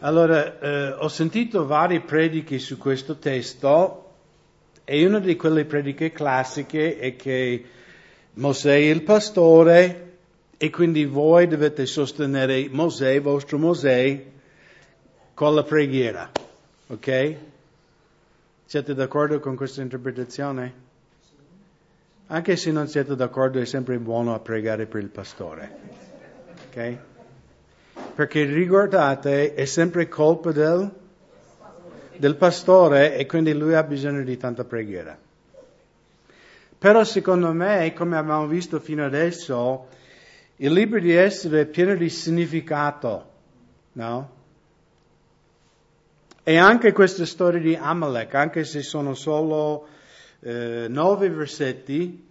Allora, eh, ho sentito vari prediche su questo testo e una di quelle prediche classiche è che Mosè è il pastore e quindi voi dovete sostenere Mosè, vostro Mosè, con la preghiera. Ok? Siete d'accordo con questa interpretazione? Anche se non siete d'accordo è sempre buono a pregare per il pastore. Ok? Perché ricordate, è sempre colpa del, del pastore e quindi lui ha bisogno di tanta preghiera. Però secondo me, come abbiamo visto fino adesso, il libro di essere è pieno di significato, no? E anche questa storia di Amalek, anche se sono solo eh, nove versetti,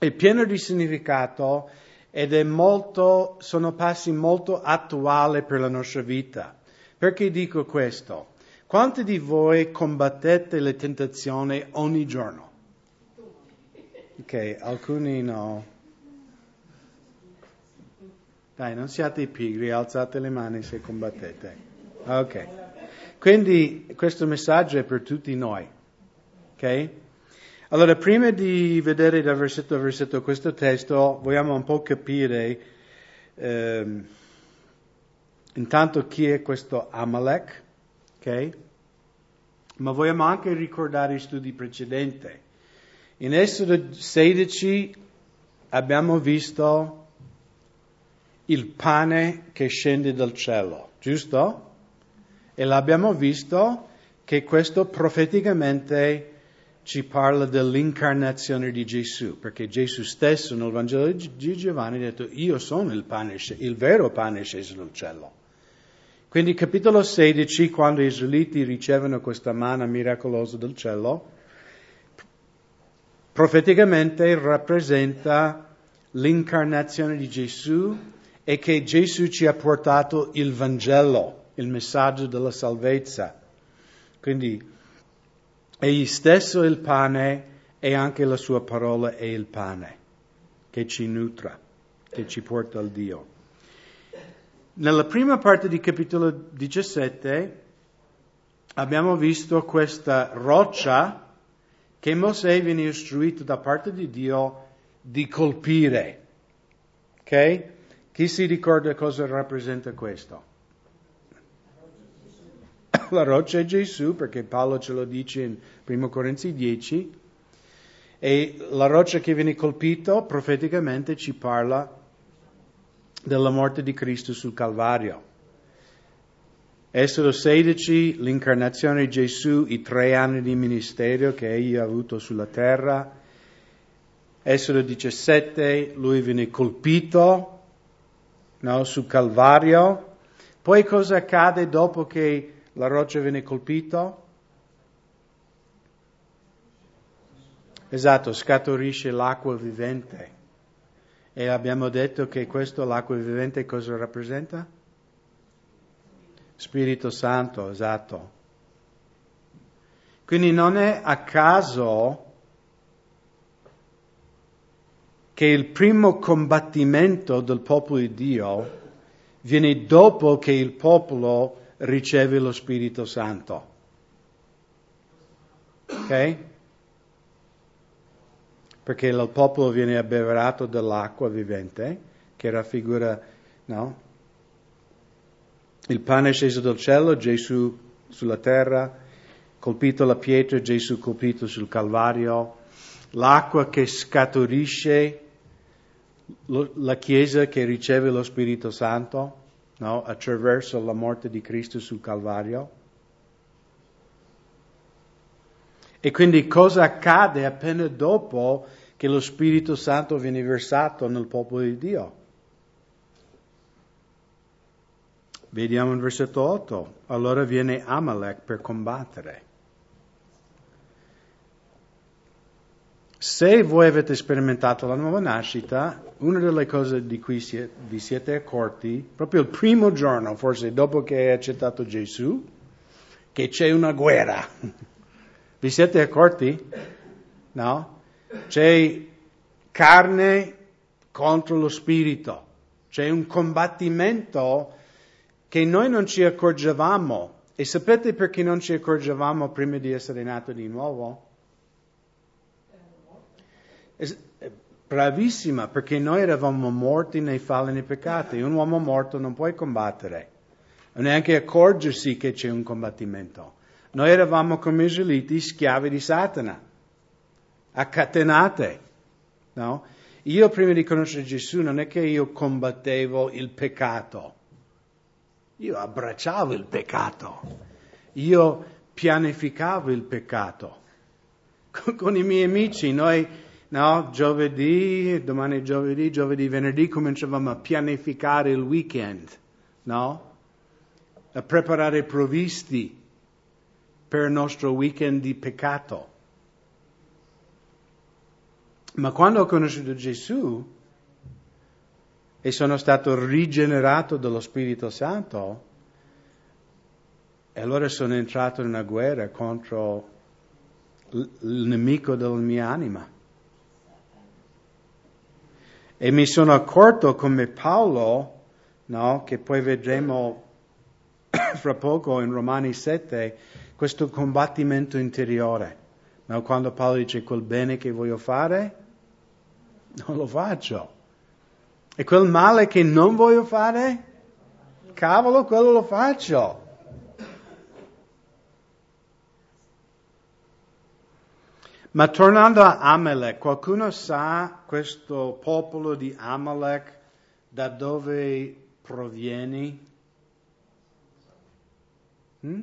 è pieno di significato ed è molto, sono passi molto attuali per la nostra vita. Perché dico questo? Quanti di voi combattete le tentazioni ogni giorno? Ok, alcuni no. Dai, non siate pigri, alzate le mani se combattete. Ok. Quindi questo messaggio è per tutti noi. Ok? Allora, prima di vedere da versetto a versetto questo testo, vogliamo un po' capire ehm, intanto chi è questo Amalek, ok? Ma vogliamo anche ricordare i studi precedenti. In Esodo 16 abbiamo visto il pane che scende dal cielo, giusto? E l'abbiamo visto che questo profeticamente ci parla dell'incarnazione di Gesù, perché Gesù stesso nel Vangelo di Giovanni ha detto io sono il pane, il vero pane sceso dal cielo. Quindi capitolo 16, quando gli israeliti ricevono questa manna miracolosa dal cielo, profeticamente rappresenta l'incarnazione di Gesù e che Gesù ci ha portato il Vangelo, il messaggio della salvezza. Quindi Egli stesso è il pane e anche la sua parola è il pane che ci nutra, che ci porta al Dio. Nella prima parte di capitolo 17 abbiamo visto questa roccia che Mosè viene istruito da parte di Dio di colpire. Ok? Chi si ricorda cosa rappresenta questo? La roccia è Gesù, perché Paolo ce lo dice in 1 Corinzi 10, e la roccia che viene colpita profeticamente ci parla della morte di Cristo sul Calvario. Esodo 16, l'incarnazione di Gesù, i tre anni di ministero che egli ha avuto sulla terra. Esodo 17, lui viene colpito no, sul Calvario. Poi cosa accade dopo che la roccia viene colpita? Esatto, scaturisce l'acqua vivente. E abbiamo detto che questo, l'acqua vivente, cosa rappresenta? Spirito Santo, esatto. Quindi non è a caso che il primo combattimento del popolo di Dio viene dopo che il popolo riceve lo Spirito Santo. Ok? Perché il popolo viene abbeverato dall'acqua vivente, che raffigura, no? Il pane sceso dal cielo, Gesù sulla terra, colpito la pietra, Gesù colpito sul Calvario, l'acqua che scaturisce, la Chiesa che riceve lo Spirito Santo, no? attraverso la morte di Cristo sul Calvario. E quindi cosa accade appena dopo che lo Spirito Santo viene versato nel popolo di Dio? Vediamo in versetto 8. Allora viene Amalek per combattere. Se voi avete sperimentato la nuova nascita, una delle cose di cui vi siete accorti, proprio il primo giorno, forse dopo che hai accettato Gesù, che c'è una guerra. Vi siete accorti? No? C'è carne contro lo spirito, c'è un combattimento che noi non ci accorgevamo. E sapete perché non ci accorgevamo prima di essere nati di nuovo? Bravissima, perché noi eravamo morti nei falli nei peccati. Un uomo morto non può combattere, neanche accorgersi che c'è un combattimento. Noi eravamo come israeliti schiavi di Satana, accatenate. No? Io prima di conoscere Gesù non è che io combattevo il peccato, io abbracciavo il peccato, io pianificavo il peccato. Con, con i miei amici noi, no, giovedì, domani giovedì, giovedì, venerdì cominciavamo a pianificare il weekend, no? A preparare provvisti per il nostro weekend di peccato. Ma quando ho conosciuto Gesù, e sono stato rigenerato dallo Spirito Santo, e allora sono entrato in una guerra contro il nemico della mia anima. E mi sono accorto come Paolo, no, che poi vedremo fra poco in Romani 7, questo combattimento interiore. Ma quando Paolo dice quel bene che voglio fare, non lo faccio. E quel male che non voglio fare, cavolo, quello lo faccio. Ma tornando a Amalek, qualcuno sa questo popolo di Amalek da dove proviene? Hmm?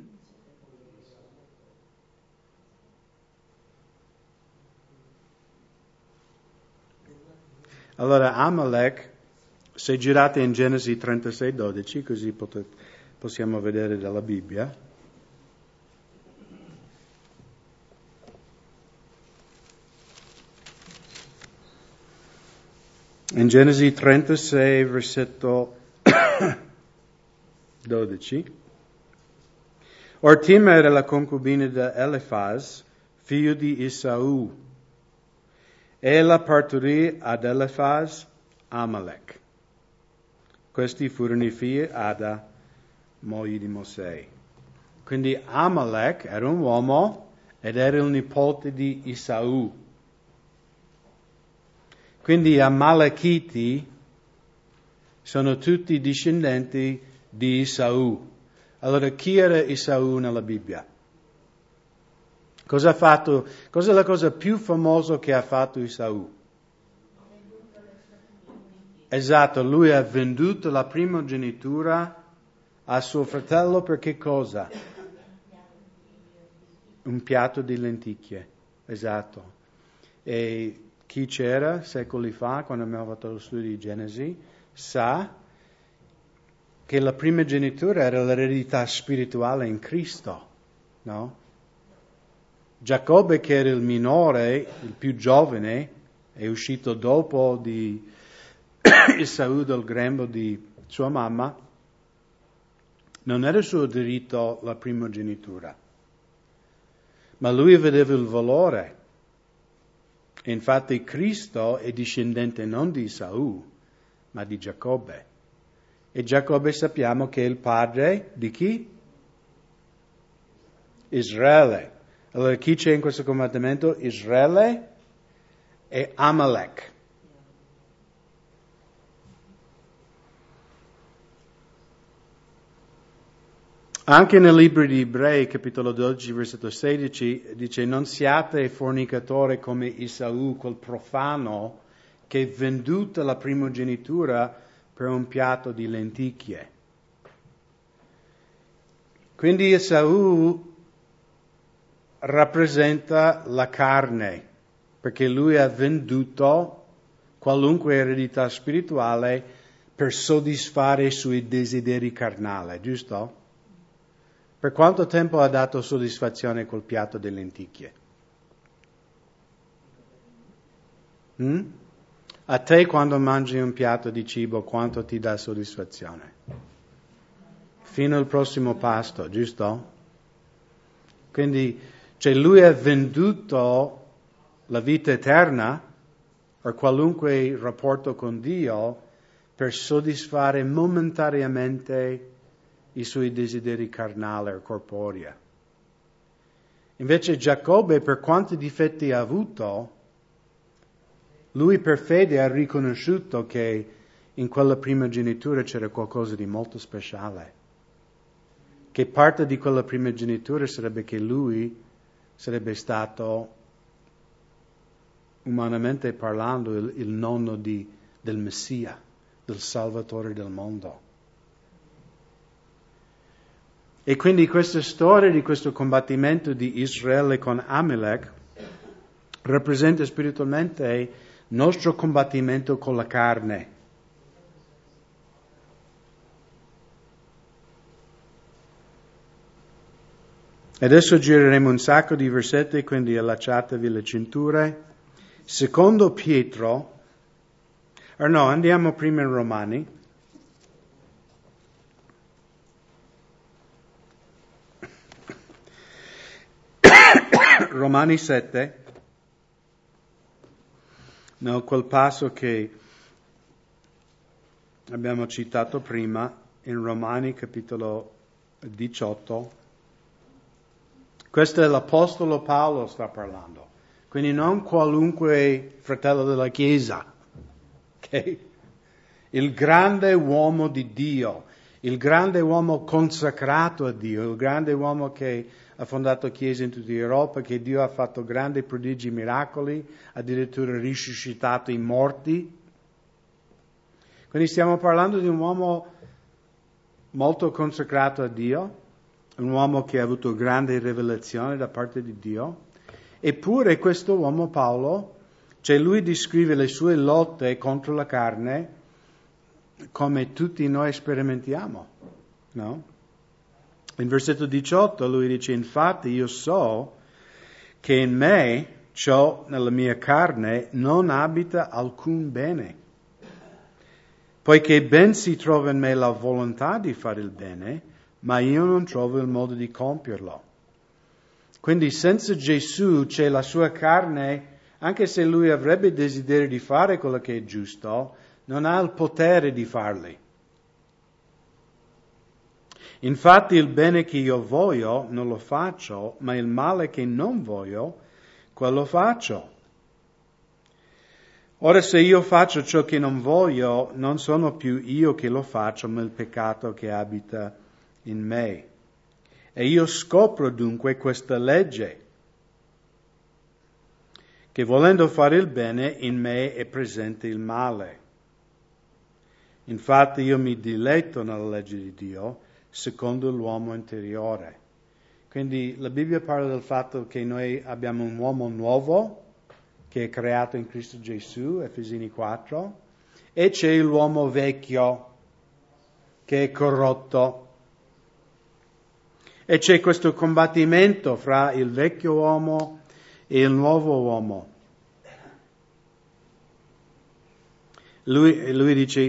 Allora Amalek se girate in Genesi 36, 12, così potete, possiamo vedere dalla Bibbia. In Genesi 36, versetto 12. Ortima era la concubina di Elifaz, figlio di Isaù. Ella partorì ad Elifaz Amalek. Questi furono i figli Ada, moglie di Mosè. Quindi Amalek era un uomo ed era il nipote di Isaù. Quindi Amalekiti sono tutti discendenti di Isaù. Allora chi era Isaù nella Bibbia? Cosa ha fatto? Cos'è la cosa più famosa che ha fatto Isaù? Esatto, lui ha venduto la primogenitura a suo fratello per che cosa? Un piatto di lenticchie, esatto. E chi c'era secoli fa, quando abbiamo fatto lo studio di Genesi, sa che la primogenitura era l'eredità spirituale in Cristo, no? Giacobbe, che era il minore, il più giovane, è uscito dopo di Saud del grembo di sua mamma, non era suo diritto la primogenitura, ma lui vedeva il valore. Infatti Cristo è discendente non di Saù, ma di Giacobbe. E Giacobbe sappiamo che è il padre di chi? Israele. Allora chi c'è in questo combattimento? Israele e Amalek. Anche nel libro di Ebrei, capitolo 12, versetto 16, dice non siate fornicatori come Isaù, quel profano che venduta la primogenitura per un piatto di lenticchie. Quindi Esaù rappresenta la carne, perché lui ha venduto qualunque eredità spirituale per soddisfare i suoi desideri carnali, giusto? Per quanto tempo ha dato soddisfazione col piatto di lenticchie? Mm? A te quando mangi un piatto di cibo, quanto ti dà soddisfazione? Fino al prossimo pasto, giusto? Quindi, cioè lui ha venduto la vita eterna o qualunque rapporto con Dio per soddisfare momentaneamente i suoi desideri carnali o corporei. Invece Giacobbe, per quanti difetti ha avuto, lui per fede ha riconosciuto che in quella primogenitura c'era qualcosa di molto speciale, che parte di quella primogenitura sarebbe che lui sarebbe stato, umanamente parlando, il, il nonno di, del Messia, del Salvatore del mondo. E quindi questa storia di questo combattimento di Israele con Amalek rappresenta spiritualmente il nostro combattimento con la carne. Adesso gireremo un sacco di versetti, quindi allacciatevi le cinture. Secondo Pietro, o no, andiamo prima in Romani. Romani 7, no, quel passo che abbiamo citato prima, in Romani capitolo 18. Questo è l'Apostolo Paolo sta parlando, quindi non qualunque fratello della Chiesa, okay? il grande uomo di Dio, il grande uomo consacrato a Dio, il grande uomo che ha fondato chiese in tutta Europa, che Dio ha fatto grandi prodigi, miracoli, addirittura risuscitato i morti. Quindi stiamo parlando di un uomo molto consacrato a Dio, un uomo che ha avuto grande rivelazione da parte di Dio, eppure questo uomo Paolo, cioè lui descrive le sue lotte contro la carne come tutti noi sperimentiamo, no? In versetto 18 lui dice, infatti io so che in me, ciò nella mia carne, non abita alcun bene, poiché ben si trova in me la volontà di fare il bene, ma io non trovo il modo di compierlo. Quindi senza Gesù c'è la sua carne, anche se lui avrebbe desiderio di fare quello che è giusto, non ha il potere di farli. Infatti il bene che io voglio non lo faccio, ma il male che non voglio, quello faccio. Ora se io faccio ciò che non voglio, non sono più io che lo faccio, ma il peccato che abita in me. E io scopro dunque questa legge, che volendo fare il bene in me è presente il male. Infatti io mi diletto nella legge di Dio secondo l'uomo interiore. Quindi la Bibbia parla del fatto che noi abbiamo un uomo nuovo che è creato in Cristo Gesù, Efesini 4, e c'è l'uomo vecchio che è corrotto e c'è questo combattimento fra il vecchio uomo e il nuovo uomo. Lui, lui, dice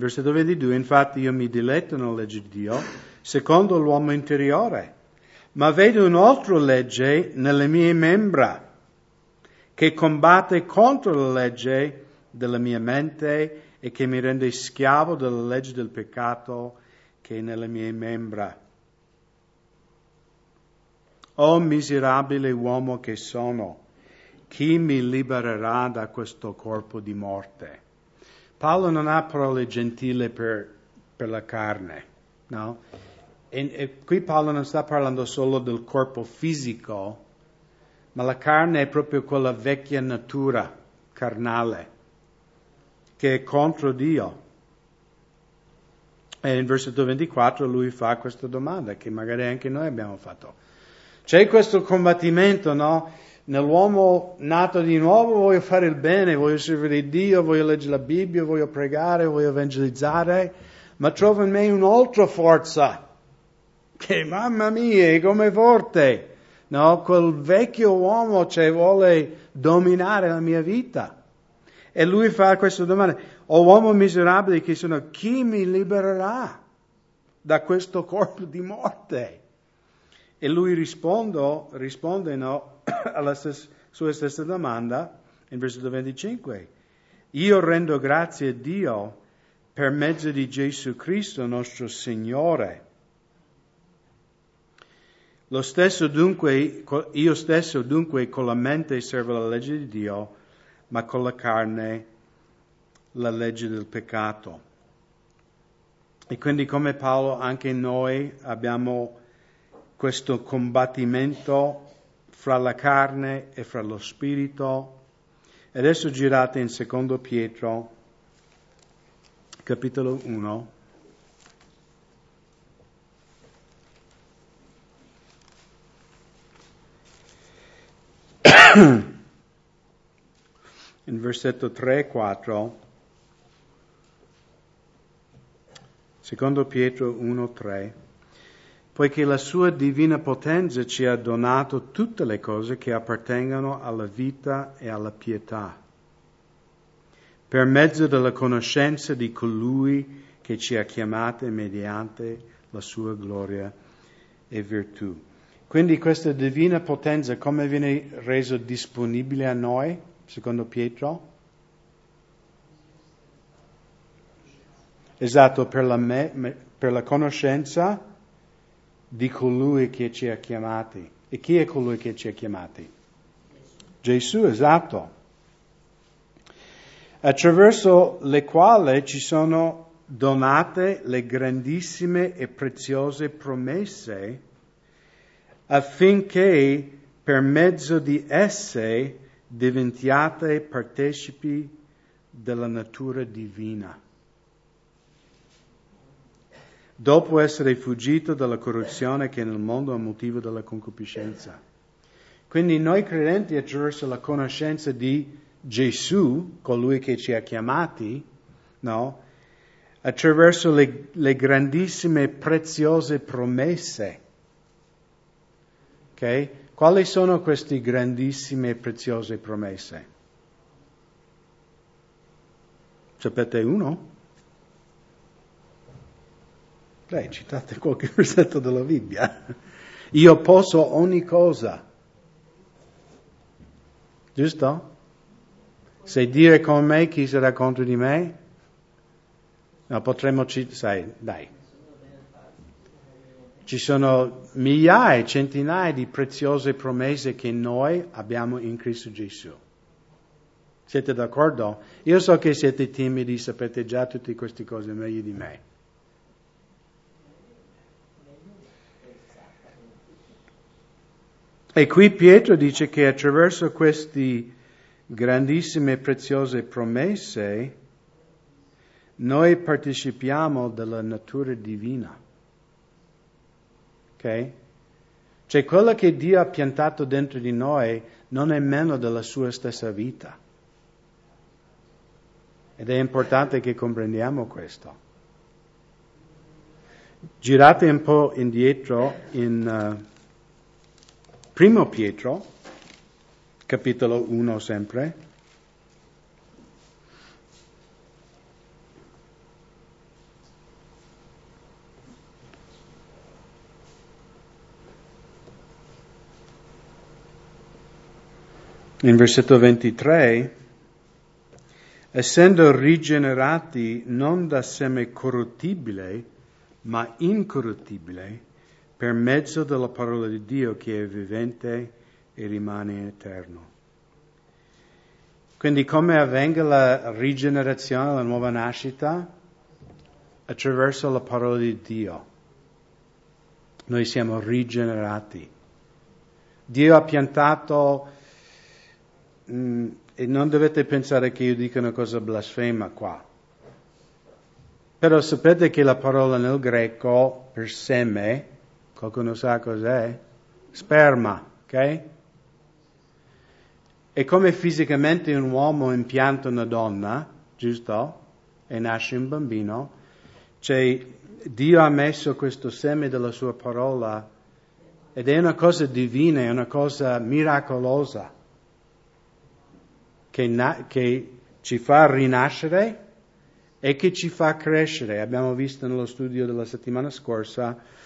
versetto 22, infatti io mi diletto nella legge di Dio, secondo l'uomo interiore, ma vedo un'altra legge nelle mie membra, che combatte contro la legge della mia mente e che mi rende schiavo della legge del peccato che è nelle mie membra. O miserabile uomo che sono, chi mi libererà da questo corpo di morte? Paolo non ha parole gentili per, per la carne, no? E, e qui Paolo non sta parlando solo del corpo fisico, ma la carne è proprio quella vecchia natura carnale che è contro Dio. E in versetto 24 lui fa questa domanda che magari anche noi abbiamo fatto. C'è questo combattimento, no? Nell'uomo nato di nuovo voglio fare il bene, voglio servire Dio, voglio leggere la Bibbia, voglio pregare, voglio evangelizzare, ma trovo in me un'altra forza che, mamma mia, è come forte. No, quel vecchio uomo cioè, vuole dominare la mia vita. E lui fa questa domanda, o uomo miserabile che sono, chi mi libererà da questo corpo di morte? E lui rispondo, risponde no, alla stessa, sua stessa domanda in versetto 25. Io rendo grazie a Dio per mezzo di Gesù Cristo nostro Signore, Lo stesso dunque, io stesso dunque con la mente servo la legge di Dio, ma con la carne la legge del peccato. E quindi come Paolo anche noi abbiamo questo combattimento fra la carne e fra lo spirito. Adesso girate in secondo Pietro, capitolo 1. in versetto 3 e 4, secondo Pietro 1, 3, poiché la sua divina potenza ci ha donato tutte le cose che appartengono alla vita e alla pietà, per mezzo della conoscenza di colui che ci ha chiamate mediante la sua gloria e virtù. Quindi questa divina potenza come viene reso disponibile a noi, secondo Pietro? Esatto, per la, me, per la conoscenza di colui che ci ha chiamati. E chi è colui che ci ha chiamati? Gesù, esatto. Attraverso le quali ci sono donate le grandissime e preziose promesse affinché per mezzo di esse diventiate partecipi della natura divina. Dopo essere fuggito dalla corruzione che nel mondo a motivo della concupiscenza. Quindi noi credenti attraverso la conoscenza di Gesù, colui che ci ha chiamati, no? attraverso le, le grandissime e preziose promesse Okay? Quali sono queste grandissime e preziose promesse? Sapete uno? Dai, citate qualche versetto della Bibbia. Io posso ogni cosa. Giusto? Se Dio è con me, chi sarà contro di me? No, potremmo, sai, dai, ci sono migliaia, centinaia di preziose promesse che noi abbiamo in Cristo Gesù. Siete d'accordo? Io so che siete timidi, sapete già tutte queste cose meglio di me. E qui Pietro dice che attraverso queste grandissime e preziose promesse noi partecipiamo della natura divina. Ok? Cioè quello che Dio ha piantato dentro di noi non è meno della sua stessa vita. Ed è importante che comprendiamo questo. Girate un po' indietro in uh, Primo Pietro, capitolo 1 sempre. in versetto 23, essendo rigenerati non da seme corruttibile, ma incorruttibile, per mezzo della parola di Dio che è vivente e rimane eterno. Quindi come avvenga la rigenerazione, la nuova nascita? Attraverso la parola di Dio. Noi siamo rigenerati. Dio ha piantato Mm, e non dovete pensare che io dica una cosa blasfema qua. Però sapete che la parola nel greco per seme, qualcuno sa cos'è? Sperma, ok? E come fisicamente un uomo impianta una donna, giusto? E nasce un bambino, cioè Dio ha messo questo seme della sua parola ed è una cosa divina, è una cosa miracolosa che, na- che ci fa rinascere e che ci fa crescere. Abbiamo visto nello studio della settimana scorsa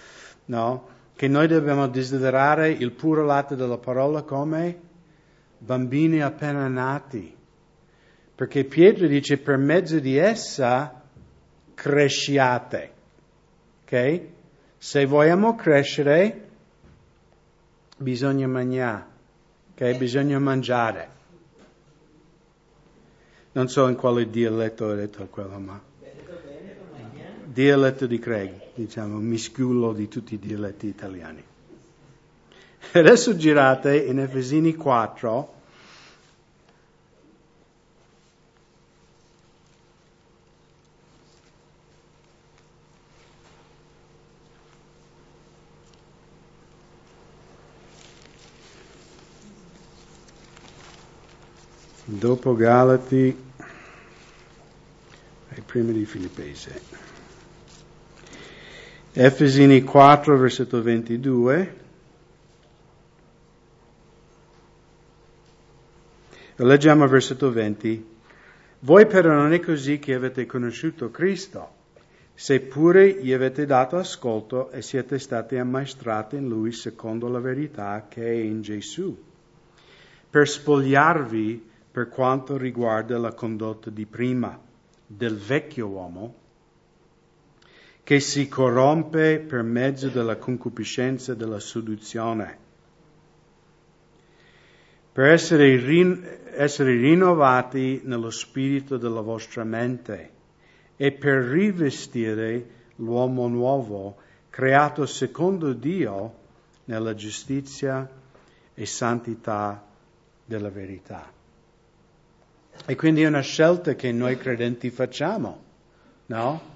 no? che noi dobbiamo desiderare il puro latte della parola come bambini appena nati. Perché Pietro dice per mezzo di essa cresciate. Ok? Se vogliamo crescere, bisogna mangiare, ok? Bisogna mangiare. Non so in quale dialetto ho detto quello, ma dialetto di Craig, diciamo, mischiulo di tutti i dialetti italiani. Adesso girate in Efesini 4, dopo Galati ai primi di Filippesi. Efesini 4, versetto 22. Leggiamo il versetto 20. Voi però non è così che avete conosciuto Cristo, seppure gli avete dato ascolto e siete stati ammaestrati in Lui secondo la verità che è in Gesù, per spogliarvi per quanto riguarda la condotta di prima del vecchio uomo, che si corrompe per mezzo della concupiscenza e della seduzione, per essere, rin- essere rinnovati nello spirito della vostra mente e per rivestire l'uomo nuovo, creato secondo Dio nella giustizia e santità della verità. E quindi è una scelta che noi credenti facciamo, no?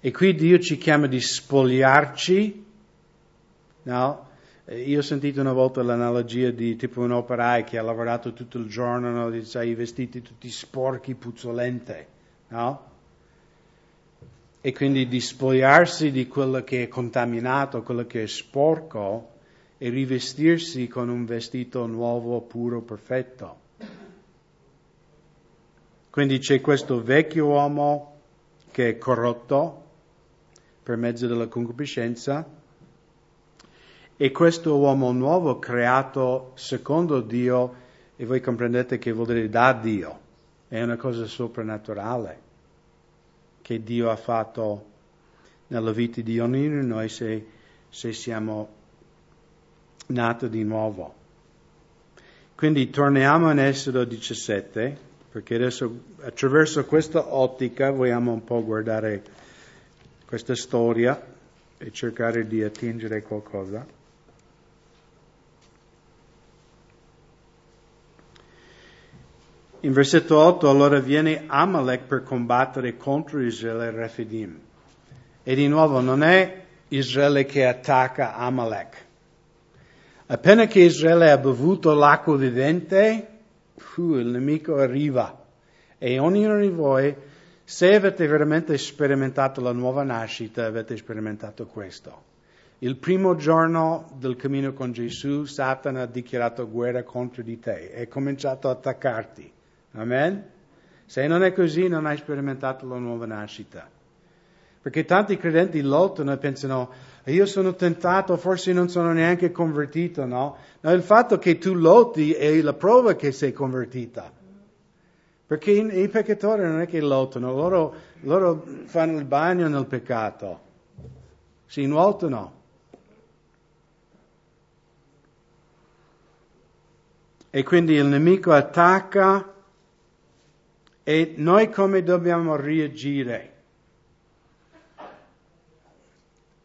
E qui Dio ci chiama di spogliarci, no? Io ho sentito una volta l'analogia di tipo un operaio che ha lavorato tutto il giorno, no? i vestiti tutti sporchi, puzzolenti, no? E quindi di spogliarsi di quello che è contaminato, quello che è sporco, e rivestirsi con un vestito nuovo, puro, perfetto. Quindi c'è questo vecchio uomo che è corrotto per mezzo della concupiscenza e questo uomo nuovo creato secondo Dio, e voi comprendete che vuol dire da Dio, è una cosa soprannaturale che Dio ha fatto nella vita di ognuno di noi se, se siamo nati di nuovo. Quindi torniamo in Esodo 17 perché adesso attraverso questa ottica vogliamo un po' guardare questa storia e cercare di attingere qualcosa. In versetto 8 allora viene Amalek per combattere contro Israele e Refidim. E di nuovo non è Israele che attacca Amalek. Appena che Israele ha bevuto l'acqua vivente, uh, il nemico arriva. E ognuno di voi, se avete veramente sperimentato la nuova nascita, avete sperimentato questo. Il primo giorno del cammino con Gesù, Satana ha dichiarato guerra contro di te e ha cominciato a attaccarti. Amen? Se non è così, non hai sperimentato la nuova nascita. Perché tanti credenti lottano e pensano, io sono tentato, forse non sono neanche convertito, no? No, il fatto che tu lotti è la prova che sei convertita. Perché i peccatori non è che lottano, loro, loro fanno il bagno nel peccato, si nuotano. E quindi il nemico attacca e noi come dobbiamo reagire?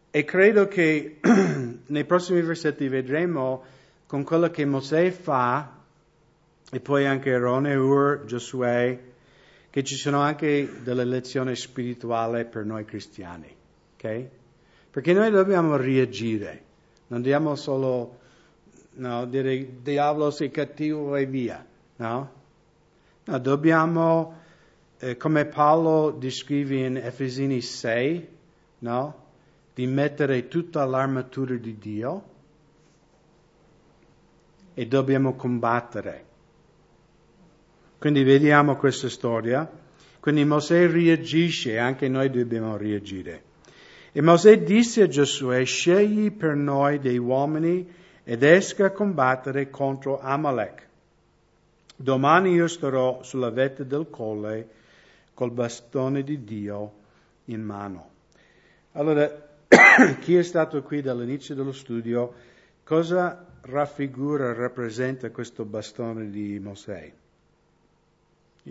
E credo che nei prossimi versetti vedremo con quello che Mosè fa, e poi anche Aaron Ur, Giosuè, che ci sono anche delle lezioni spirituali per noi cristiani. ok? Perché noi dobbiamo reagire, non dobbiamo solo no, dire diavolo sei cattivo e via. No? no dobbiamo, eh, come Paolo descrive in Efesini 6, no? di mettere tutta l'armatura di Dio e dobbiamo combattere. Quindi vediamo questa storia. Quindi Mosè reagisce, anche noi dobbiamo reagire. E Mosè disse a Giosuè, scegli per noi dei uomini ed esca a combattere contro Amalek. Domani io starò sulla vetta del colle col bastone di Dio in mano. Allora, chi è stato qui dall'inizio dello studio Cosa raffigura, rappresenta questo bastone di Mosè?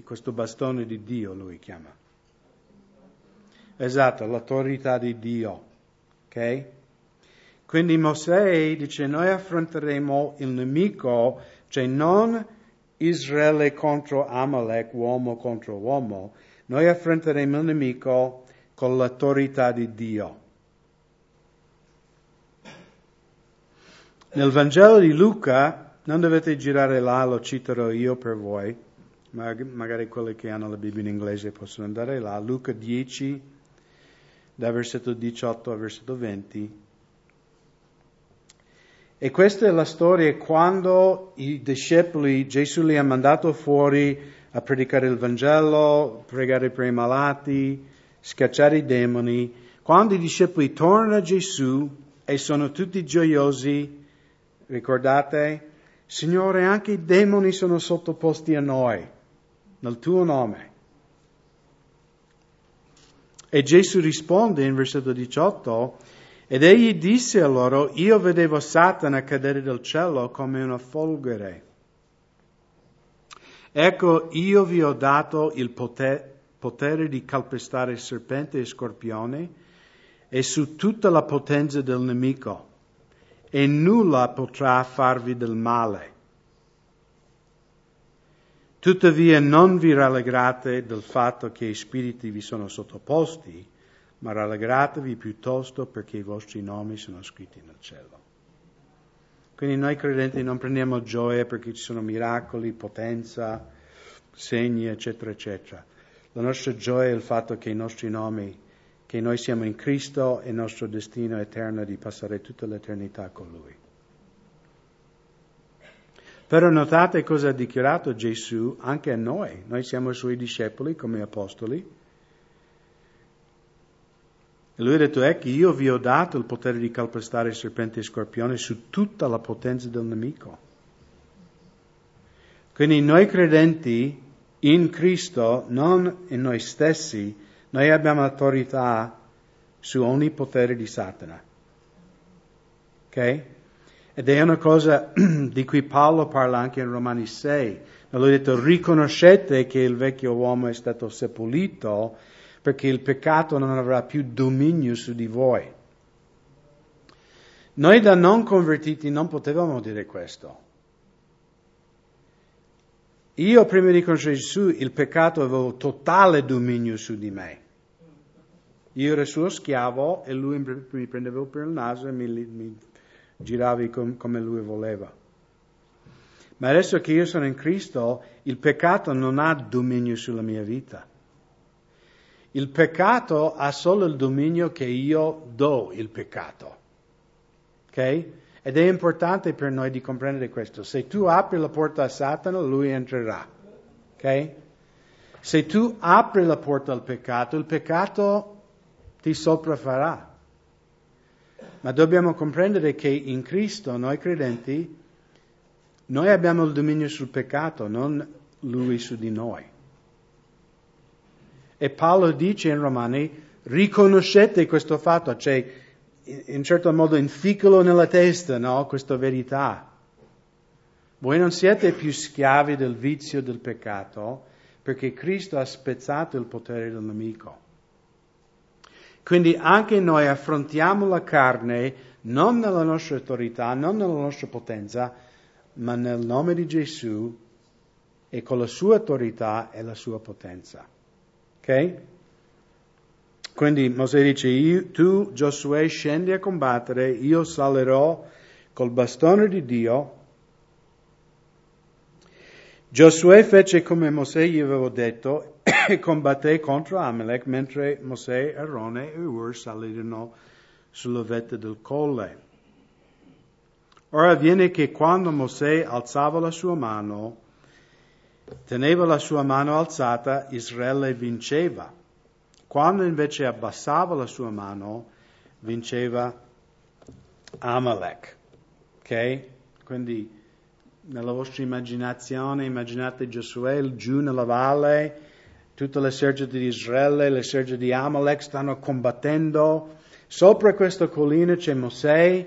Questo bastone di Dio lui chiama. Esatto, l'autorità di Dio. Ok? Quindi Mosè dice noi affronteremo il nemico, cioè non Israele contro Amalek, uomo contro uomo, noi affronteremo il nemico con l'autorità di Dio. Nel Vangelo di Luca, non dovete girare là, lo citerò io per voi, magari quelli che hanno la Bibbia in inglese possono andare là, Luca 10, da versetto 18 a versetto 20. E questa è la storia quando i discepoli, Gesù li ha mandato fuori a predicare il Vangelo, pregare per i malati, scacciare i demoni. Quando i discepoli tornano a Gesù e sono tutti gioiosi, ricordate, Signore, anche i demoni sono sottoposti a noi, nel tuo nome. E Gesù risponde in versetto 18, ed egli disse a loro, io vedevo Satana cadere dal cielo come una folgore. Ecco, io vi ho dato il potere, potere di calpestare serpente e scorpione e su tutta la potenza del nemico, e nulla potrà farvi del male. Tuttavia non vi rallegrate del fatto che i spiriti vi sono sottoposti, ma rallegratevi piuttosto perché i vostri nomi sono scritti nel cielo. Quindi noi credenti non prendiamo gioia perché ci sono miracoli, potenza, segni, eccetera, eccetera. La nostra gioia è il fatto che i nostri nomi, che noi siamo in Cristo e il nostro destino eterno di passare tutta l'eternità con Lui. Però notate cosa ha dichiarato Gesù anche a noi. Noi siamo Suoi discepoli come apostoli e lui ha detto, ecco, io vi ho dato il potere di calpestare serpenti e scorpioni su tutta la potenza del nemico. Quindi noi credenti in Cristo, non in noi stessi, noi abbiamo autorità su ogni potere di Satana. Ok? Ed è una cosa di cui Paolo parla anche in Romani 6. Lui ha detto, riconoscete che il vecchio uomo è stato seppellito perché il peccato non avrà più dominio su di voi. Noi da non convertiti non potevamo dire questo. Io prima di conoscere Gesù il peccato avevo totale dominio su di me. Io ero suo schiavo e lui mi prendeva per il naso e mi, mi giravi com, come lui voleva. Ma adesso che io sono in Cristo, il peccato non ha dominio sulla mia vita. Il peccato ha solo il dominio che io do il peccato. Ok? Ed è importante per noi di comprendere questo. Se tu apri la porta a Satana, lui entrerà. Ok? Se tu apri la porta al peccato, il peccato ti sopraffarà. Ma dobbiamo comprendere che in Cristo, noi credenti, noi abbiamo il dominio sul peccato, non lui su di noi. E Paolo dice in Romani, riconoscete questo fatto, cioè in certo modo inficolo nella testa, no? Questa verità. Voi non siete più schiavi del vizio del peccato, perché Cristo ha spezzato il potere del nemico. Quindi anche noi affrontiamo la carne non nella nostra autorità, non nella nostra potenza, ma nel nome di Gesù e con la sua autorità e la sua potenza. Ok? Quindi Mosè dice, tu Giosuè scendi a combattere, io salirò col bastone di Dio. Giosuè fece come Mosè gli aveva detto combatté contro Amalek mentre Mosè, Arone e Ur salirono sulla vetta del colle. Ora avviene che quando Mosè alzava la sua mano, teneva la sua mano alzata, Israele vinceva. Quando invece abbassava la sua mano, vinceva Amalek. Ok? Quindi nella vostra immaginazione immaginate Giosuè giù nella valle, tutto l'esercito di Israele, l'esercito di Amalek stanno combattendo. Sopra questa collina c'è Mosè,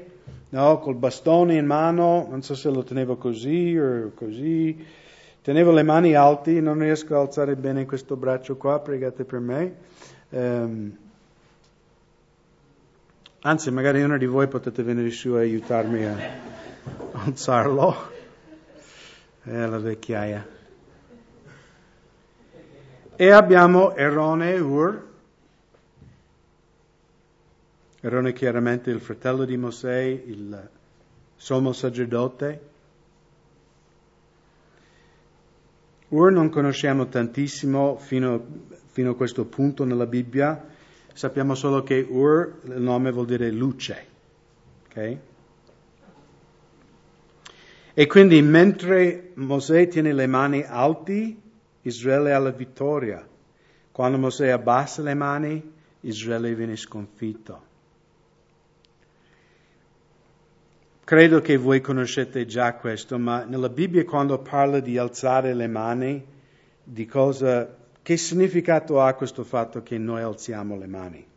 no? Col bastone in mano, non so se lo tenevo così o così. Tenevo le mani alte, non riesco a alzare bene questo braccio qua, pregate per me. Um, anzi, magari uno di voi potete venire su e aiutarmi a alzarlo. È la vecchiaia. E abbiamo Erone Ur, Erone chiaramente il fratello di Mosè, il sommo sacerdote. Ur non conosciamo tantissimo fino, fino, a questo punto nella Bibbia, sappiamo solo che Ur, il nome vuol dire luce. Okay? E quindi mentre Mosè tiene le mani alte, Israele ha la vittoria. Quando Mosè abbassa le mani, Israele viene sconfitto. Credo che voi conoscete già questo, ma nella Bibbia quando parla di alzare le mani, di cosa, che significato ha questo fatto che noi alziamo le mani?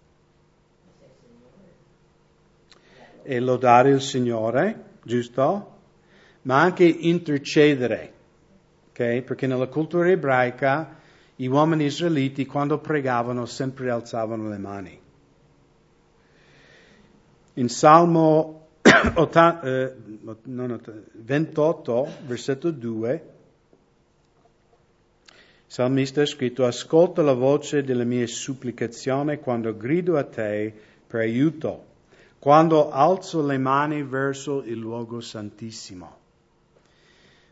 E lodare il Signore, giusto? Ma anche intercedere, ok? Perché nella cultura ebraica gli uomini israeliti quando pregavano sempre alzavano le mani. In Salmo 28, eh, versetto 2, il salmista ha scritto, ascolta la voce delle mie supplicazioni quando grido a te per aiuto, quando alzo le mani verso il luogo santissimo.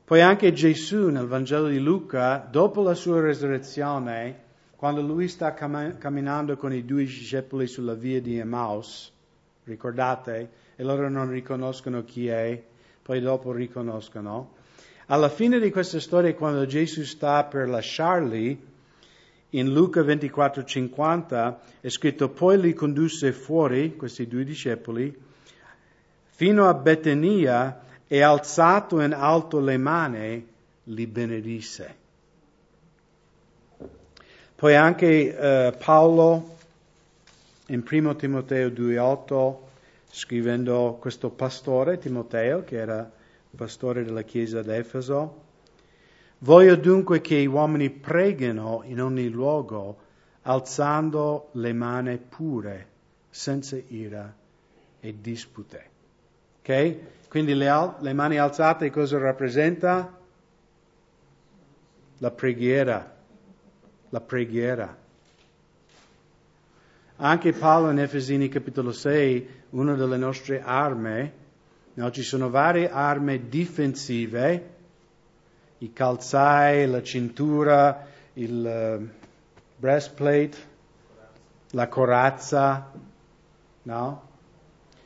Poi anche Gesù nel Vangelo di Luca, dopo la sua resurrezione, quando lui sta camminando con i due discepoli sulla via di Emmaus, ricordate, e loro non riconoscono chi è, poi dopo riconoscono. Alla fine di questa storia, quando Gesù sta per lasciarli, in Luca 24:50 è scritto, poi li condusse fuori, questi due discepoli, fino a Betania e alzato in alto le mani, li benedisse. Poi anche uh, Paolo in 1 Timoteo 2:8 scrivendo questo pastore Timoteo, che era pastore della chiesa d'Efeso. Voglio dunque che gli uomini preghino in ogni luogo, alzando le mani pure, senza ira e dispute. Ok? Quindi le, al- le mani alzate cosa rappresenta? La preghiera. La preghiera. Anche Paolo in Efesini capitolo 6, una delle nostre armi, no, ci sono varie armi difensive, i calzai, la cintura, il uh, breastplate, la corazza, no?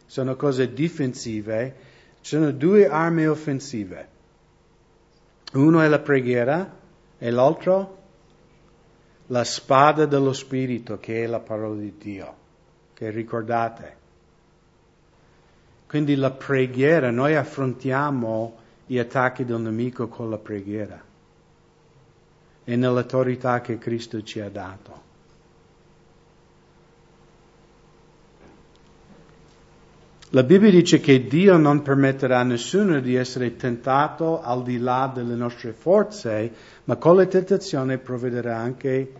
Sono cose difensive. Ci sono due armi offensive. Uno è la preghiera e l'altro la spada dello Spirito che è la parola di Dio, che ricordate. Quindi la preghiera, noi affrontiamo gli attacchi del nemico con la preghiera e nell'autorità che Cristo ci ha dato. La Bibbia dice che Dio non permetterà a nessuno di essere tentato al di là delle nostre forze, ma con le tentazioni provvederà anche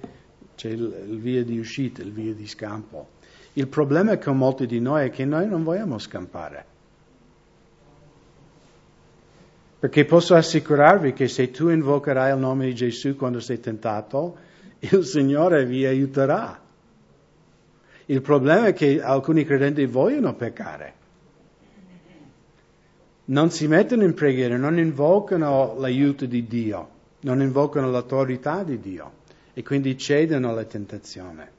cioè, il, il via di uscita, il via di scampo. Il problema con molti di noi è che noi non vogliamo scampare. Perché posso assicurarvi che se tu invocherai il nome di Gesù quando sei tentato, il Signore vi aiuterà. Il problema è che alcuni credenti vogliono peccare non si mettono in preghiera, non invocano l'aiuto di Dio, non invocano l'autorità di Dio e quindi cedono alla tentazione.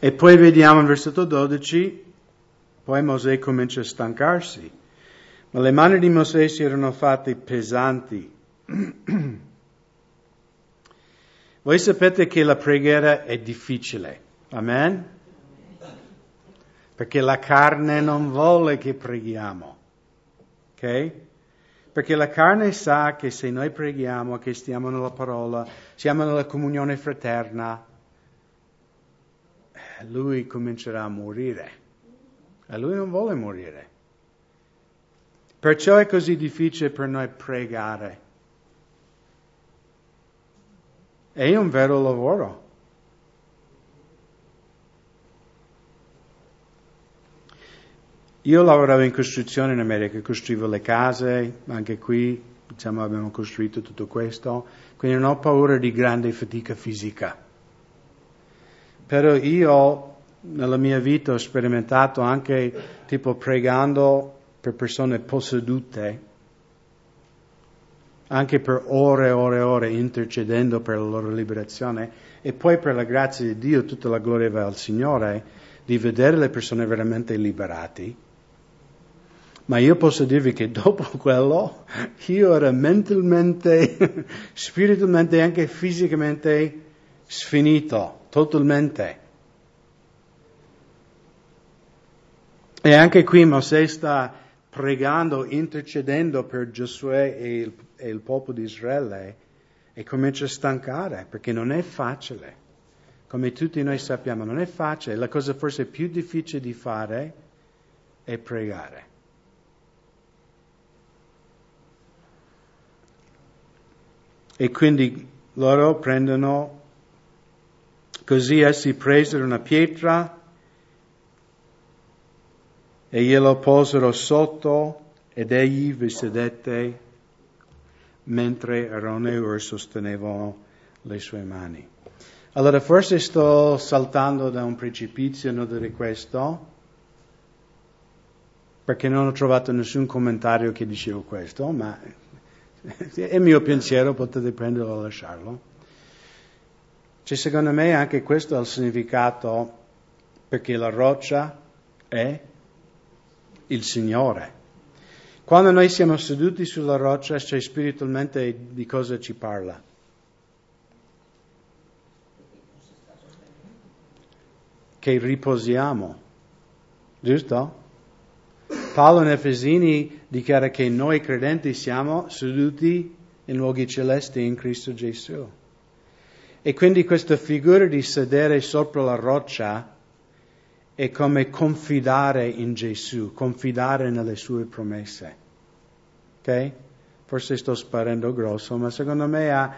E poi vediamo in versetto 12, poi Mosè comincia a stancarsi, ma le mani di Mosè si erano fatte pesanti. Voi sapete che la preghiera è difficile, amen? Perché la carne non vuole che preghiamo, ok? Perché la carne sa che se noi preghiamo, che stiamo nella parola, siamo nella comunione fraterna, lui comincerà a morire. E lui non vuole morire. Perciò è così difficile per noi pregare. È un vero lavoro. Io lavoravo in costruzione in America, costruivo le case, anche qui diciamo, abbiamo costruito tutto questo, quindi non ho paura di grande fatica fisica. Però io nella mia vita ho sperimentato anche tipo pregando per persone possedute, anche per ore e ore e ore intercedendo per la loro liberazione e poi per la grazia di Dio tutta la gloria va al Signore di vedere le persone veramente liberate ma io posso dirvi che dopo quello io ero mentalmente, spiritualmente e anche fisicamente sfinito, totalmente. E anche qui Mosè sta pregando, intercedendo per Giosuè e il, e il popolo di Israele e comincia a stancare perché non è facile. Come tutti noi sappiamo, non è facile. La cosa forse più difficile di fare è pregare. E quindi loro prendono, così essi presero una pietra e glielo posero sotto ed egli vi sedette mentre Aaron e Ur sostenevano le sue mani. Allora forse sto saltando da un precipizio a notare questo, perché non ho trovato nessun commentario che diceva questo, ma è il mio pensiero, potete prenderlo o lasciarlo. Cioè, secondo me anche questo ha il significato perché la roccia è il Signore. Quando noi siamo seduti sulla roccia, cioè spiritualmente di cosa ci parla? Che riposiamo, giusto? Paolo in Efesini dichiara che noi credenti siamo seduti in luoghi celesti in Cristo Gesù. E quindi questa figura di sedere sopra la roccia è come confidare in Gesù, confidare nelle sue promesse. Ok? Forse sto sparendo grosso, ma secondo me ha,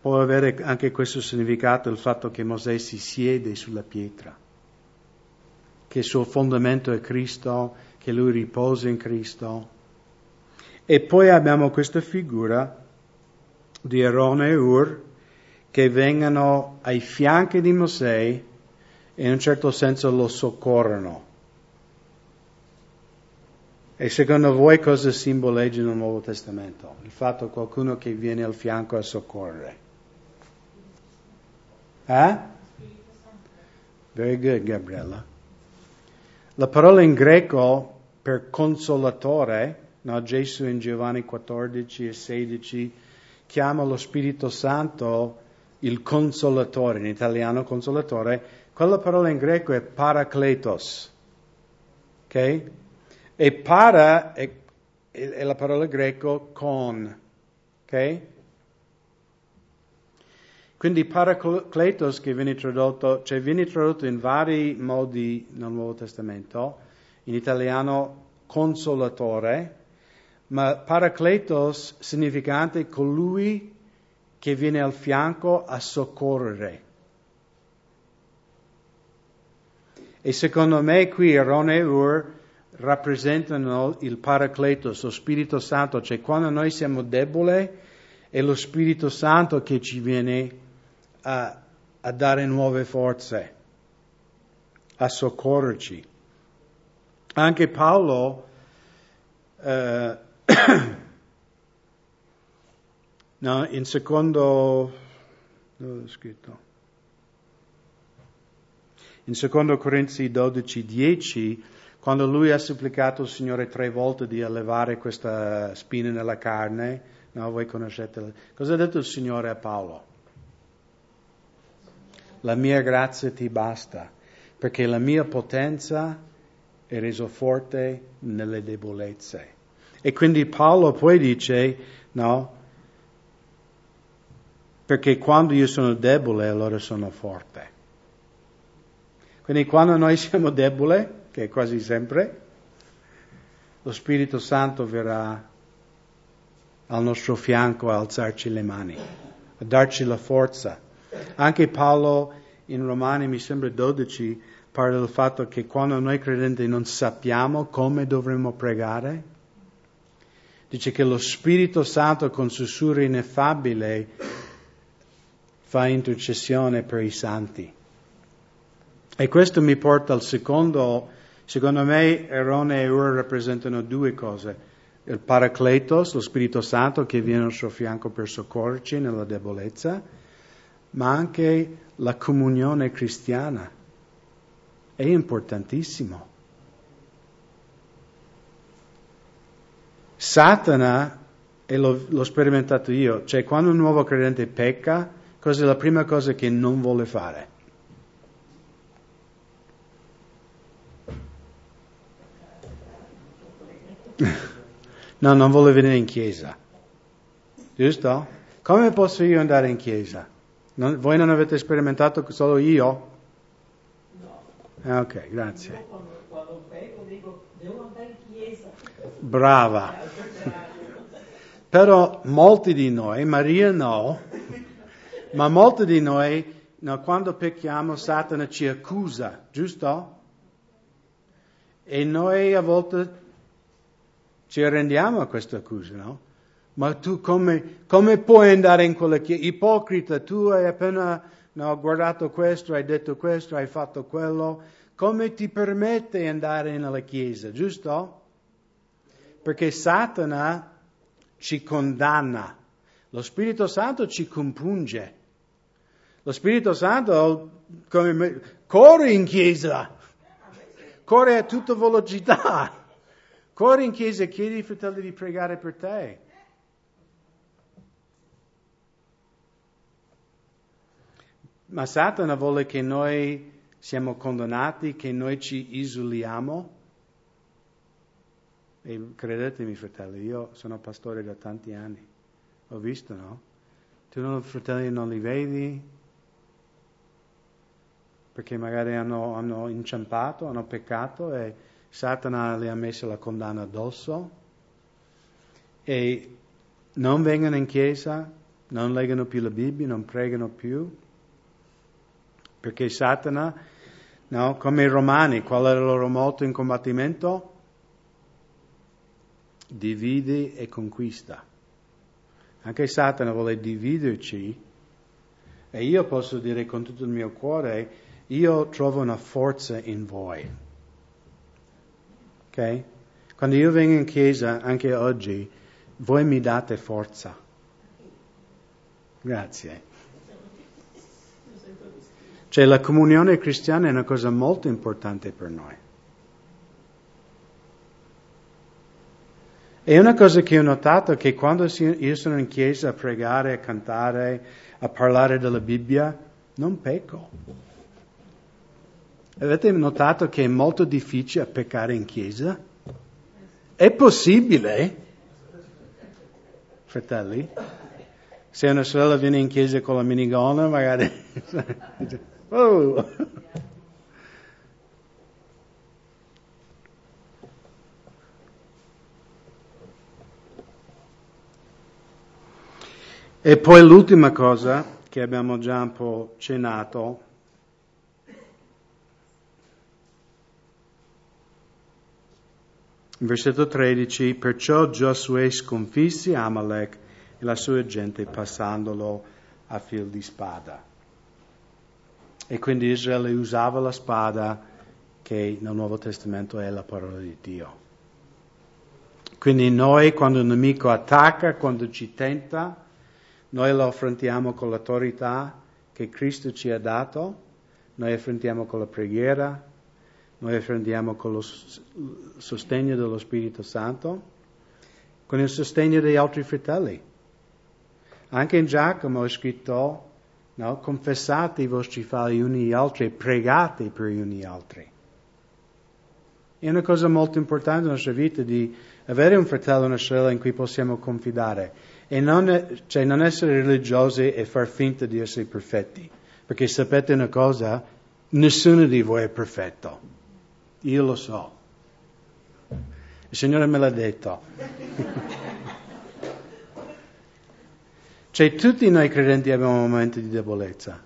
può avere anche questo significato il fatto che Mosè si siede sulla pietra, che il suo fondamento è Cristo che lui riposa in Cristo. E poi abbiamo questa figura di Aaron e Ur che vengono ai fianchi di Mosè e in un certo senso lo soccorrono. E secondo voi cosa simboleggia nel Nuovo Testamento? Il fatto che qualcuno che viene al fianco a soccorrere. Eh? Very good, Gabriella. La parola in greco per consolatore, no, Gesù in Giovanni 14 e 16 chiama lo Spirito Santo il consolatore, in italiano consolatore, quella parola in greco è parakletos. Ok? E para è, è la parola greco con. Ok? Quindi paracletos che viene tradotto, cioè viene tradotto in vari modi nel Nuovo Testamento, in italiano consolatore, ma paracletos significante colui che viene al fianco a soccorrere. E secondo me qui Aaron e Ur rappresentano il paracletos, lo Spirito Santo, cioè quando noi siamo deboli è lo Spirito Santo che ci viene a, a dare nuove forze, a soccorrerci. Anche Paolo eh, no, in secondo, dove ho scritto? In secondo Corinzi 12, 10, quando lui ha supplicato il Signore tre volte di allevare questa spina nella carne, no, voi conoscete, cosa ha detto il Signore a Paolo? la mia grazia ti basta, perché la mia potenza è reso forte nelle debolezze. E quindi Paolo poi dice, no, perché quando io sono debole allora sono forte. Quindi quando noi siamo deboli, che è quasi sempre, lo Spirito Santo verrà al nostro fianco a alzarci le mani, a darci la forza. Anche Paolo in Romani, mi sembra 12, parla del fatto che quando noi credenti non sappiamo come dovremmo pregare, dice che lo Spirito Santo con sussurro ineffabile fa intercessione per i santi. E questo mi porta al secondo, secondo me Erone e Ur rappresentano due cose. Il Paracletos, lo Spirito Santo che viene al nostro fianco per soccorrerci nella debolezza, ma anche la comunione cristiana. È importantissimo. Satana, e l'ho, l'ho sperimentato io, cioè quando un nuovo credente pecca, cos'è la prima cosa che non vuole fare? No, non vuole venire in chiesa. Giusto? Come posso io andare in chiesa? Non, voi non avete sperimentato solo io? No. ok, grazie. Brava. Però molti di noi, Maria no, ma molti di noi, no, quando pecchiamo, Satana ci accusa, giusto? E noi a volte ci arrendiamo a questa accusa, no? Ma tu come, come puoi andare in quella chiesa? Ipocrita, tu hai appena no, guardato questo, hai detto questo, hai fatto quello. Come ti permette di andare nella chiesa, giusto? Perché Satana ci condanna. Lo Spirito Santo ci compunge. Lo Spirito Santo come, corre in chiesa, corre a tutta velocità. Corri in chiesa e chiedi ai fratelli di pregare per te. Ma Satana vuole che noi siamo condannati, che noi ci isoliamo. E credetemi, fratelli, io sono pastore da tanti anni. Ho visto, no? Tu non, fratelli non li vedi perché magari hanno, hanno inciampato, hanno peccato e Satana le ha messo la condanna addosso e non vengono in chiesa, non leggono più la Bibbia, non pregano più, perché Satana, no, come i romani, qual era il loro motto in combattimento? Divide e conquista. Anche Satana vuole dividerci e io posso dire con tutto il mio cuore, io trovo una forza in voi. Ok? Quando io vengo in chiesa, anche oggi, voi mi date forza. Grazie. Cioè la comunione cristiana è una cosa molto importante per noi. È una cosa che ho notato che quando io sono in chiesa a pregare, a cantare, a parlare della Bibbia, non pecco. Avete notato che è molto difficile peccare in chiesa? È possibile? Fratelli? Se una sorella viene in chiesa con la minigonna, magari... oh. E poi l'ultima cosa che abbiamo già un po' cenato Versetto 13, perciò Giosuè sconfisse Amalek e la sua gente passandolo a fil di spada. E quindi Israele usava la spada che nel Nuovo Testamento è la parola di Dio. Quindi noi quando un nemico attacca, quando ci tenta, noi lo affrontiamo con l'autorità che Cristo ci ha dato, noi affrontiamo con la preghiera, noi affrontiamo con lo sostegno dello Spirito Santo, con il sostegno degli altri fratelli. Anche in Giacomo è scritto, no, confessate i vostri falli uni agli altri e pregate per gli uni agli altri. È una cosa molto importante nella nostra vita di avere un fratello e una sorella in cui possiamo confidare e non, cioè, non essere religiosi e far finta di essere perfetti. Perché sapete una cosa? Nessuno di voi è perfetto. Io lo so. Il Signore me l'ha detto. cioè tutti noi credenti abbiamo momenti di debolezza.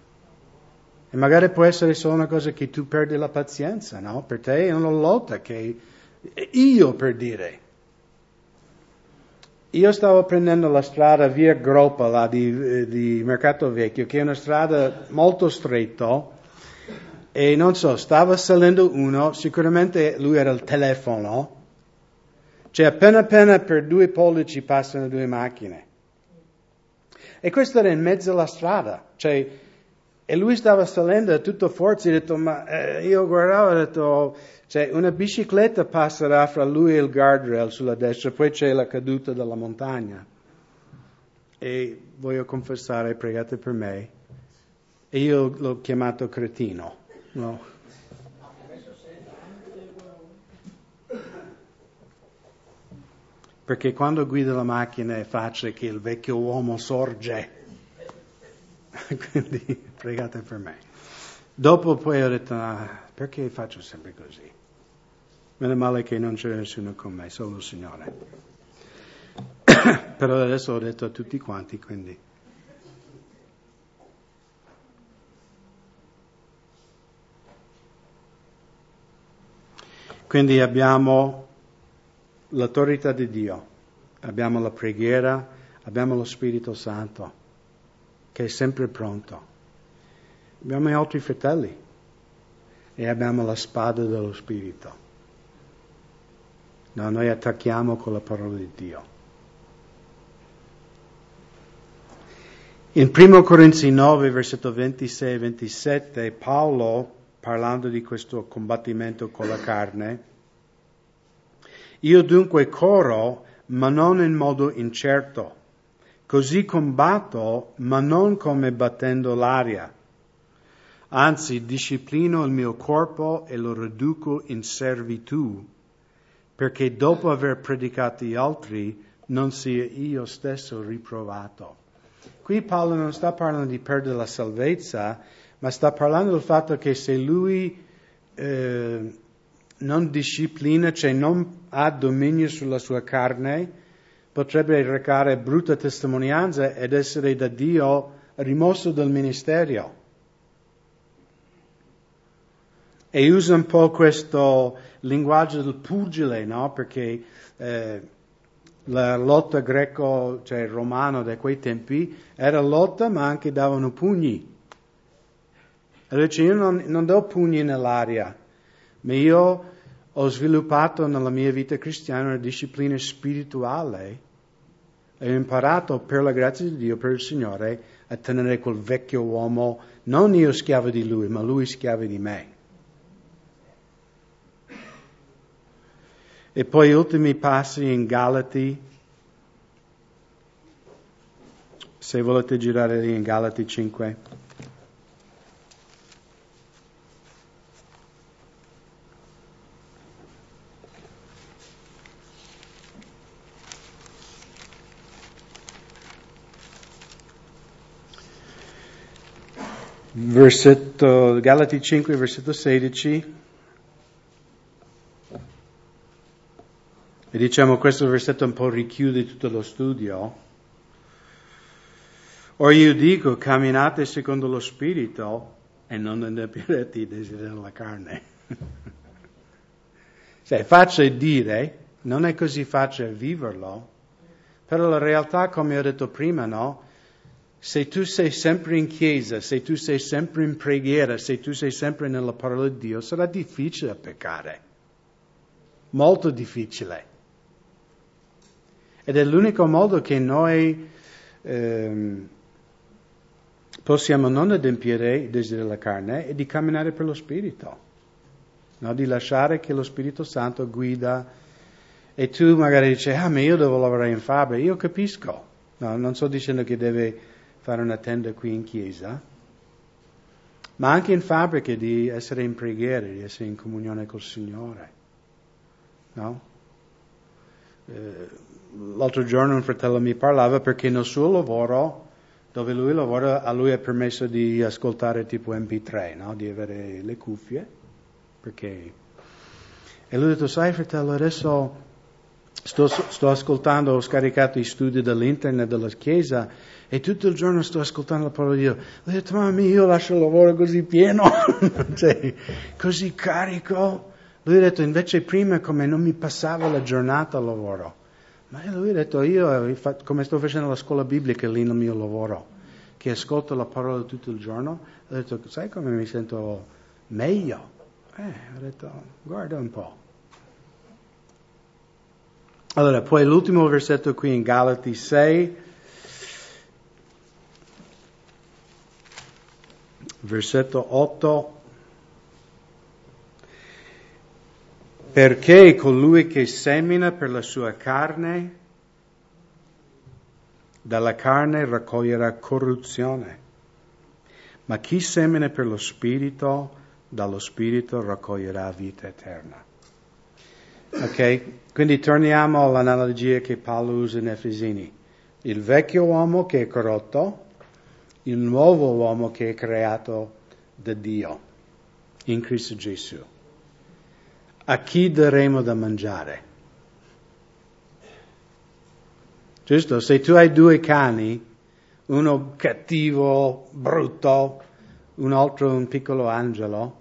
E magari può essere solo una cosa che tu perdi la pazienza, no? Per te è una lotta che io per dire. Io stavo prendendo la strada via Groppa, là di, di Mercato Vecchio, che è una strada molto stretta, e non so, stava salendo uno, sicuramente lui era il telefono, cioè appena appena per due pollici passano due macchine. E questo era in mezzo alla strada, cioè, e lui stava salendo a tutta forza, ho detto, ma eh, io guardavo ho detto, cioè, una bicicletta passerà fra lui e il guardrail sulla destra, poi c'è la caduta dalla montagna. E voglio confessare, pregate per me, e io l'ho chiamato cretino, no? Perché quando guida la macchina è facile che il vecchio uomo sorge. Quindi pregate per me. Dopo poi ho detto, ah, perché faccio sempre così? Meno male che non c'è nessuno con me, solo il Signore. Però adesso ho detto a tutti quanti, quindi. Quindi abbiamo l'autorità di Dio, abbiamo la preghiera, abbiamo lo Spirito Santo, che è sempre pronto. Abbiamo gli altri fratelli e abbiamo la spada dello Spirito. No, noi attacchiamo con la parola di Dio. In 1 Corinzi 9, versetto 26 e 27, Paolo, parlando di questo combattimento con la carne, io dunque corro, ma non in modo incerto, così combatto, ma non come battendo l'aria. Anzi, disciplino il mio corpo e lo riduco in servitù perché dopo aver predicato gli altri non sia io stesso riprovato. Qui Paolo non sta parlando di perdere la salvezza, ma sta parlando del fatto che se lui eh, non disciplina, cioè non ha dominio sulla sua carne, potrebbe recare brutta testimonianza ed essere da Dio rimosso dal ministero. E usa un po' questo linguaggio del pugile, no? Perché eh, la lotta greco, cioè romano da quei tempi, era lotta ma anche davano pugni. Allora io non, non do pugni nell'aria, ma io ho sviluppato nella mia vita cristiana una disciplina spirituale e ho imparato per la grazia di Dio, per il Signore, a tenere quel vecchio uomo, non io schiavo di lui, ma lui schiavo di me. E poi ultimi passi in Galati. Se volete girare lì in Galati 5. Versetto, Galati 5, versetto 16. E diciamo questo versetto un po' richiude tutto lo studio. Or io dico, camminate secondo lo Spirito e non adempirete i desideri della carne. cioè, è facile dire, non è così facile viverlo, però la realtà, come ho detto prima, no? Se tu sei sempre in chiesa, se tu sei sempre in preghiera, se tu sei sempre nella parola di Dio, sarà difficile peccare. Molto difficile. Ed è l'unico modo che noi ehm, possiamo non adempiere i desideri della carne e di camminare per lo Spirito, no? di lasciare che lo Spirito Santo guida. E tu magari dici, ah, ma io devo lavorare in fabbrica, io capisco. No, non sto dicendo che deve fare una tenda qui in chiesa, ma anche in fabbrica di essere in preghiera, di essere in comunione col Signore. no? Eh, l'altro giorno un fratello mi parlava perché nel suo lavoro, dove lui lavora, a lui è permesso di ascoltare tipo MP3, no? Di avere le cuffie, perché... E lui ha detto, sai fratello, adesso sto, sto ascoltando, ho scaricato i studi dall'internet della chiesa e tutto il giorno sto ascoltando la parola di Dio. Ho detto, mamma mia, io lascio il lavoro così pieno, cioè, così carico. Lui ha detto, invece prima come non mi passava la giornata al lavoro. Ma lui ha detto, io come sto facendo la scuola biblica lì nel mio lavoro, che ascolto la parola tutto il giorno, ho detto, sai come mi sento meglio? Eh, ho detto, guarda un po'. Allora, poi l'ultimo versetto qui in Galati 6, versetto 8. Perché colui che semina per la sua carne, dalla carne raccoglierà corruzione, ma chi semina per lo spirito, dallo spirito raccoglierà vita eterna. Ok? Quindi torniamo all'analogia che Paolo usa in Efesini. Il vecchio uomo che è corrotto, il nuovo uomo che è creato da Dio in Cristo Gesù. A chi daremo da mangiare? Giusto? Se tu hai due cani, uno cattivo, brutto, un altro un piccolo angelo,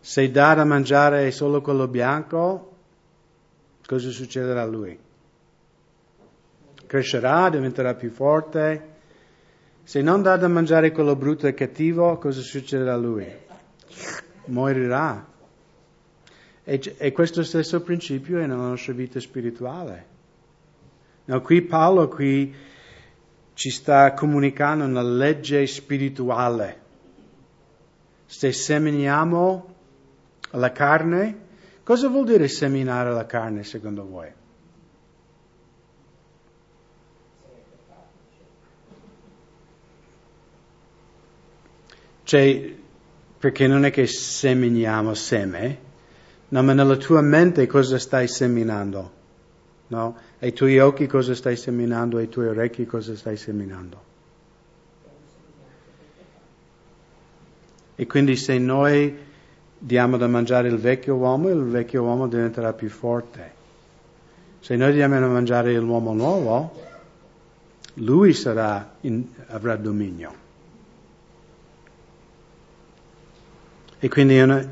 se dà da mangiare solo quello bianco, cosa succederà a lui? crescerà, diventerà più forte. Se non dà da mangiare quello brutto e cattivo, cosa succederà a lui? Morirà. E, e questo stesso principio è nella nostra vita spirituale. No, qui Paolo qui ci sta comunicando una legge spirituale. Se seminiamo la carne, cosa vuol dire seminare la carne secondo voi? Cioè, perché non è che seminiamo seme, no, ma nella tua mente cosa stai seminando? No? Ai tuoi occhi cosa stai seminando, ai tuoi orecchi cosa stai seminando. E quindi se noi diamo da mangiare il vecchio uomo, il vecchio uomo diventerà più forte. Se noi diamo da mangiare l'uomo nuovo, lui in, avrà dominio. E quindi una,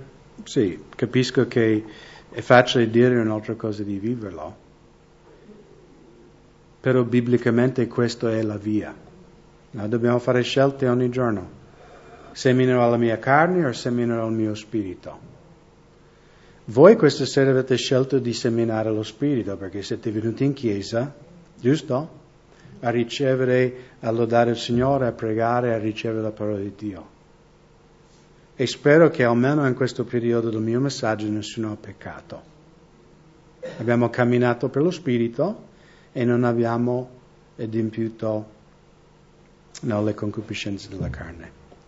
sì, capisco che è facile dire un'altra cosa di viverlo, però biblicamente questa è la via. Noi dobbiamo fare scelte ogni giorno. Seminerò alla mia carne o seminerò al mio spirito? Voi questa sera avete scelto di seminare lo spirito perché siete venuti in chiesa, giusto? A ricevere, a lodare il Signore, a pregare, a ricevere la parola di Dio e spero che almeno in questo periodo del mio messaggio nessuno ha peccato. Abbiamo camminato per lo Spirito e non abbiamo adempiuto no, le concupiscenze della carne.